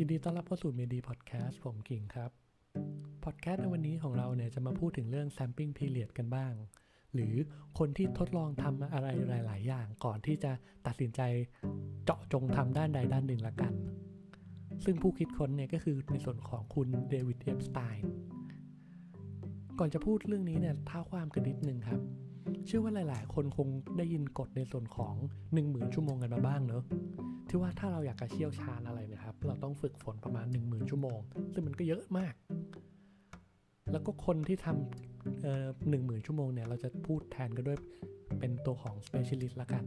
ยินดีต้อนรับเข้าสู่เมดีพอดแคสต์ผมกิ่งครับพอดแคสต์ในวันนี้ของเราเนี่ยจะมาพูดถึงเรื่อง sampling period กันบ้าง หรือคนที่ทดลองทำอะไรหลาย ๆ อย่างก่อนที่จะตัดสินใจเจาะจงทำด้านใดด้านหนึ่งละกัน ซึ่งผู้คิดค้นเนี่ยก็คือในส่วนของคุณเดวิดเอฟสไตน์ก่อนจะพูดเรื่องนี้เนี่ยเท้าความกันนิดนึงครับ เชื่อว่าหลาย ๆ คนคงได้ยินกฎในส่วนของ 10,000 ชั่วโมงกันมาบ้างเนอะ ที่ว่าถ้าเราอยากจะเชี่ยวชาญอะไรเนะครับ เราต้องฝึกฝนประมาณ 10,000 ชั่วโมง ซึ่งมันก็เยอะมาก แล้วก็คนที่ทำหนึ่งหมื่นชั่วโมงเนี่ย เราจะพูดแทนก็ด้วยเป็นตัวของ specialist ละกัน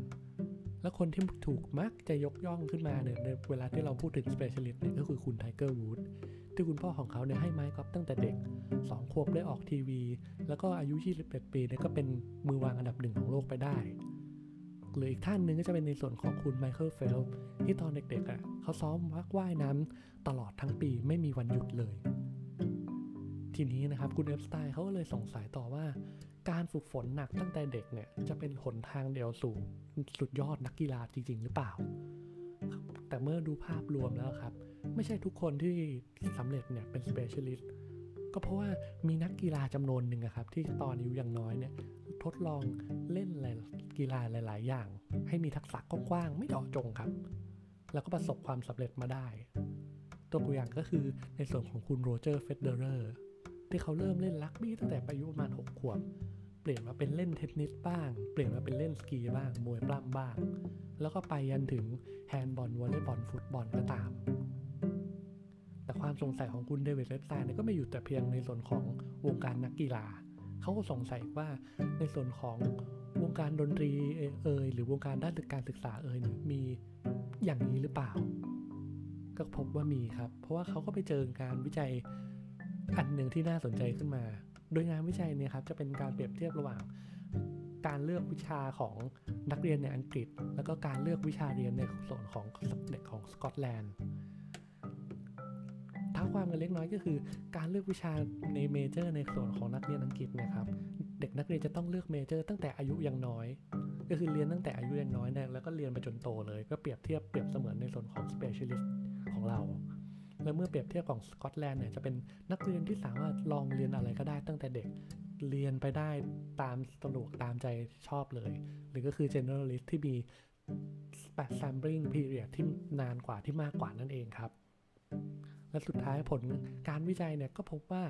แล้วคนที่ถูกมักจะยกย่องขึ้นมาเนี่ยในเวลาที่เราพูดถึง specialist เนี่ยก็คือคุณไทเกอร์วูดส์ที่คุณพ่อของเขาเนี่ยให้ไม้กอล์ฟตั้งแต่เด็ก 2 ขวบได้ออกทีวี แล้วก็อายุ 21 ปีเนี่ยก็เป็นมือวางอันดับหนึ่งของโลกไปได้ หรืออีกท่านหนึ่งก็จะเป็นในส่วนของคุณไมเคิลเฟลป์สที่ตอนเด็กๆอะ่ะเขาซ้อมวักว่ายน้ำตลอดทั้งปีไม่มีวันหยุดเลย ทีนี้นะครับคุณเอฟสไตน์เขาก็เลยสงสัยต่อว่า การฝึกฝนหนักตั้งแต่เด็กเนี่ยจะเป็นหนทางเดียวสู่สุดยอดนักกีฬาจริง ๆ หรือเปล่า แต่เมื่อดูภาพรวมแล้วครับ ไม่ใช่ทุกคนที่สำเร็จเนี่ยเป็น specialist ก็เพราะว่ามีนักกีฬาจำนวนหนึ่งครับที่ตอนอายุยังน้อยเนี่ยทดลองเล่นกีฬาหลาย ๆ อย่าง ให้มีทักษะกว้างๆไม่เจาะจงครับ แล้วก็ประสบความสำเร็จมาได้ ตัวอย่างก็คือในส่วนของคุณโรเจอร์เฟเดอเรอร์ที่เขาเริ่มเล่นรักบี้ตั้งแต่อายุประมาณ6ขวบเปลี่ยนมาเป็นเล่นเทนนิสบ้าง เปลี่ยนมาเป็นเล่นสกีบ้าง มวยปล้ำบ้าง แล้วก็ไปยันถึงแฮนด์บอลวอลเลย์บอลฟุตบอลก็ตาม ความสงสัยของคุณเดวิดเลสไตน์ก็ไม่อยู่แต่เพียงในส่วนของวงการนักกีฬา เขาก็สงสัยว่าในส่วนของวงการดนตรีเอ่ยหรือวงการด้านการศึกษาเอ่ยมีอย่างนี้หรือเปล่า ก็พบว่ามีครับ เพราะว่าเขาก็ไปเจอการวิจัยอันหนึ่งที่น่าสนใจขึ้นมา โดยงานวิจัยเนี่ยครับจะเป็นการเปรียบเทียบระหว่าง การเลือกวิชาของนักเรียนในอังกฤษ แล้วก็การเลือกวิชาเรียนในส่วนของเด็กของสกอตแลนด์ เท้าความกันเล็กน้อยก็คือ การเลือกวิชาใน major ในส่วนของนักเรียนอังกฤษนะครับ เด็กนักเรียนจะต้องเลือก major ตั้งแต่อายุยังน้อย ก็คือเรียนตั้งแต่อายุยังน้อยเนี่ยแล้วก็เรียนไปจนโตเลย ก็เปรียบเทียบเปรียบเสมือนในส่วนของ specialist ของเรา และเมื่อเปรียบเทียบของสกอตแลนด์เนี่ยจะเป็นนักเรียนที่สามารถลองเรียนอะไรก็ได้ตั้งแต่เด็กเรียนไปได้ตามสะดวกตามใจชอบเลย หรือก็คือ generalist ที่มี sampling period ที่นานกว่าที่มากกว่านั่นเองครับ และสุดท้ายผลการวิจัยเนี่ยก็พบว่า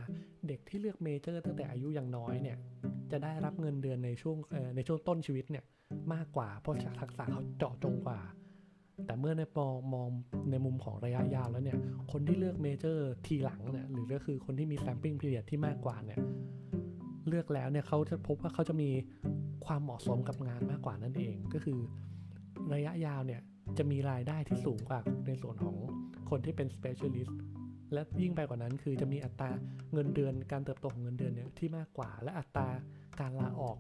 เด็กที่เลือก major ตั้งแต่อายุยังน้อยเนี่ยจะได้รับเงินเดือนในช่วงในช่วงต้นชีวิตเนี่ยมากกว่าเพราะทักษะเขาเจาะจงกว่า แต่เมื่อในมองมองในมุมของระยะยาวแล้วเนี่ยคนที่เลือก major ทีหลังเนี่ยหรือก็คือคนที่มี sampling period ที่มากกว่าเนี่ยเลือกแล้วเนี่ยเขาจะพบว่าเขาจะมีความเหมาะสมกับงานมากกว่านั่นเองก็คือระยะยาวเนี่ย จะมีรายได้ที่สูงกว่าในส่วนของคนที่เป็น specialist และยิ่งไปกว่านั้นคือจะมีอัตราเงินเดือนการเติบโตของเงินเดือนเนี่ยที่มากกว่า และอัตราการลาออก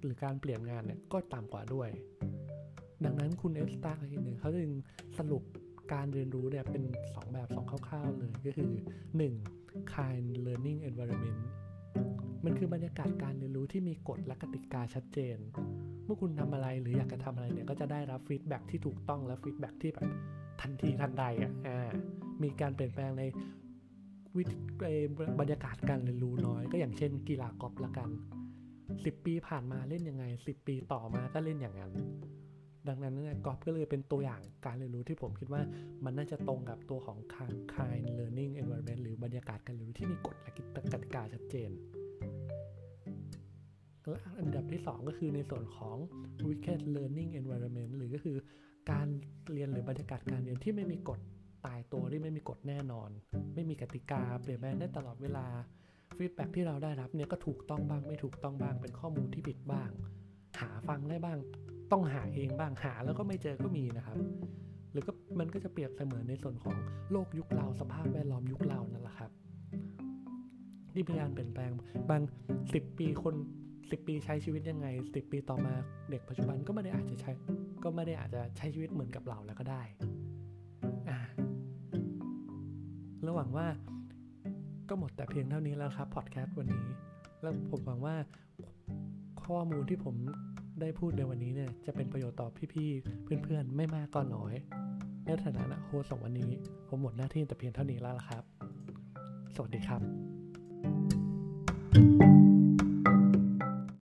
หรือการเปลี่ยนงานเนี่ยก็ต่ำกว่าด้วย ดังนั้นคุณเอฟสตาร์เนี่ยเขาจึงสรุปการเรียนรู้เนี่ยเป็น 2 แบบ 2 คร่าวๆเลยก็คือ 1. kind learning environment มันคือบรรยากาศการเรียนรู้ที่มีกฎและกติกาชัดเจน เมื่อคุณทำอะไรหรืออยากจะทำอะไรเนี่ยก็จะได้รับ feedback ที่ถูกต้องและ feedback ที่แบบทันทีทันใดอะอ่ามีการเปลี่ยนแปลงในวิบรรยากาศการเรียนรู้น้อย ก็อย่างเช่น กีฬากอล์ฟละกัน 10 ปีผ่านมาเล่นยังไง 10 ปีต่อมาก็เล่นอย่างนั้น ดังนั้นเนี่ยกอล์ฟก็เลยเป็นตัวอย่างการเรียนรู้ที่ผมคิดว่ามันน่าจะตรงกับตัวของ kind learning environment หรือบรรยากาศการเรียนรู้ที่มีกฎและกติกาชัดเจนและอันดับที่ 2 ก็คือในส่วนของ wicked learning environment หรือก็คือการเรียนหรือบรรยากาศการเรียนที่ไม่มีกฎตายตัวที่ไม่มีกฎแน่นอน ไม่มีกติกา เปลี่ยนแปลงได้ตลอดเวลาฟีดแบ็ที่เราได้รับเนี่ยก็ถูกต้องบ้างไม่ถูกต้องบ้างเป็นข้อมูลที่ผิดบ้าง หาฟังได้บ้าง ต้องหาเองบ้างหาแล้วก็ไม่เจอก็มีนะครับ หรือก็มันก็จะเปรียบเสมือนในส่วนของโลกยุคเราสภาพแวดล้อมยุคเรานั่นแหละครับที่มีการเปลี่ยนแปลงบางสิบปีคนสิบปีใช้ชีวิตยังไงสิบปีต่อมาเด็กปัจจุบันก็ไม่ได้อาจจะใช้ก็ไม่ได้อาจจะใช้ชีวิตเหมือนกับเราแล้วก็ได้อ่าระหวังว่าก็หมดแต่เพียงเท่านี้แล้วครับพอดแคสต์วันนี้ แล้วผมหวังว่าข้อมูลที่ผม ได้พูดในวันนี้เนี่ยจะเป็นประโยชน์ต่อพี่ๆเพื่อนๆ ไม่มากก็น้อย ในฐานะโฮสต์ของวันนี้ ผมหมดหน้าที่แต่เพียงเท่านี้แล้วละครับ สวัสดีครับ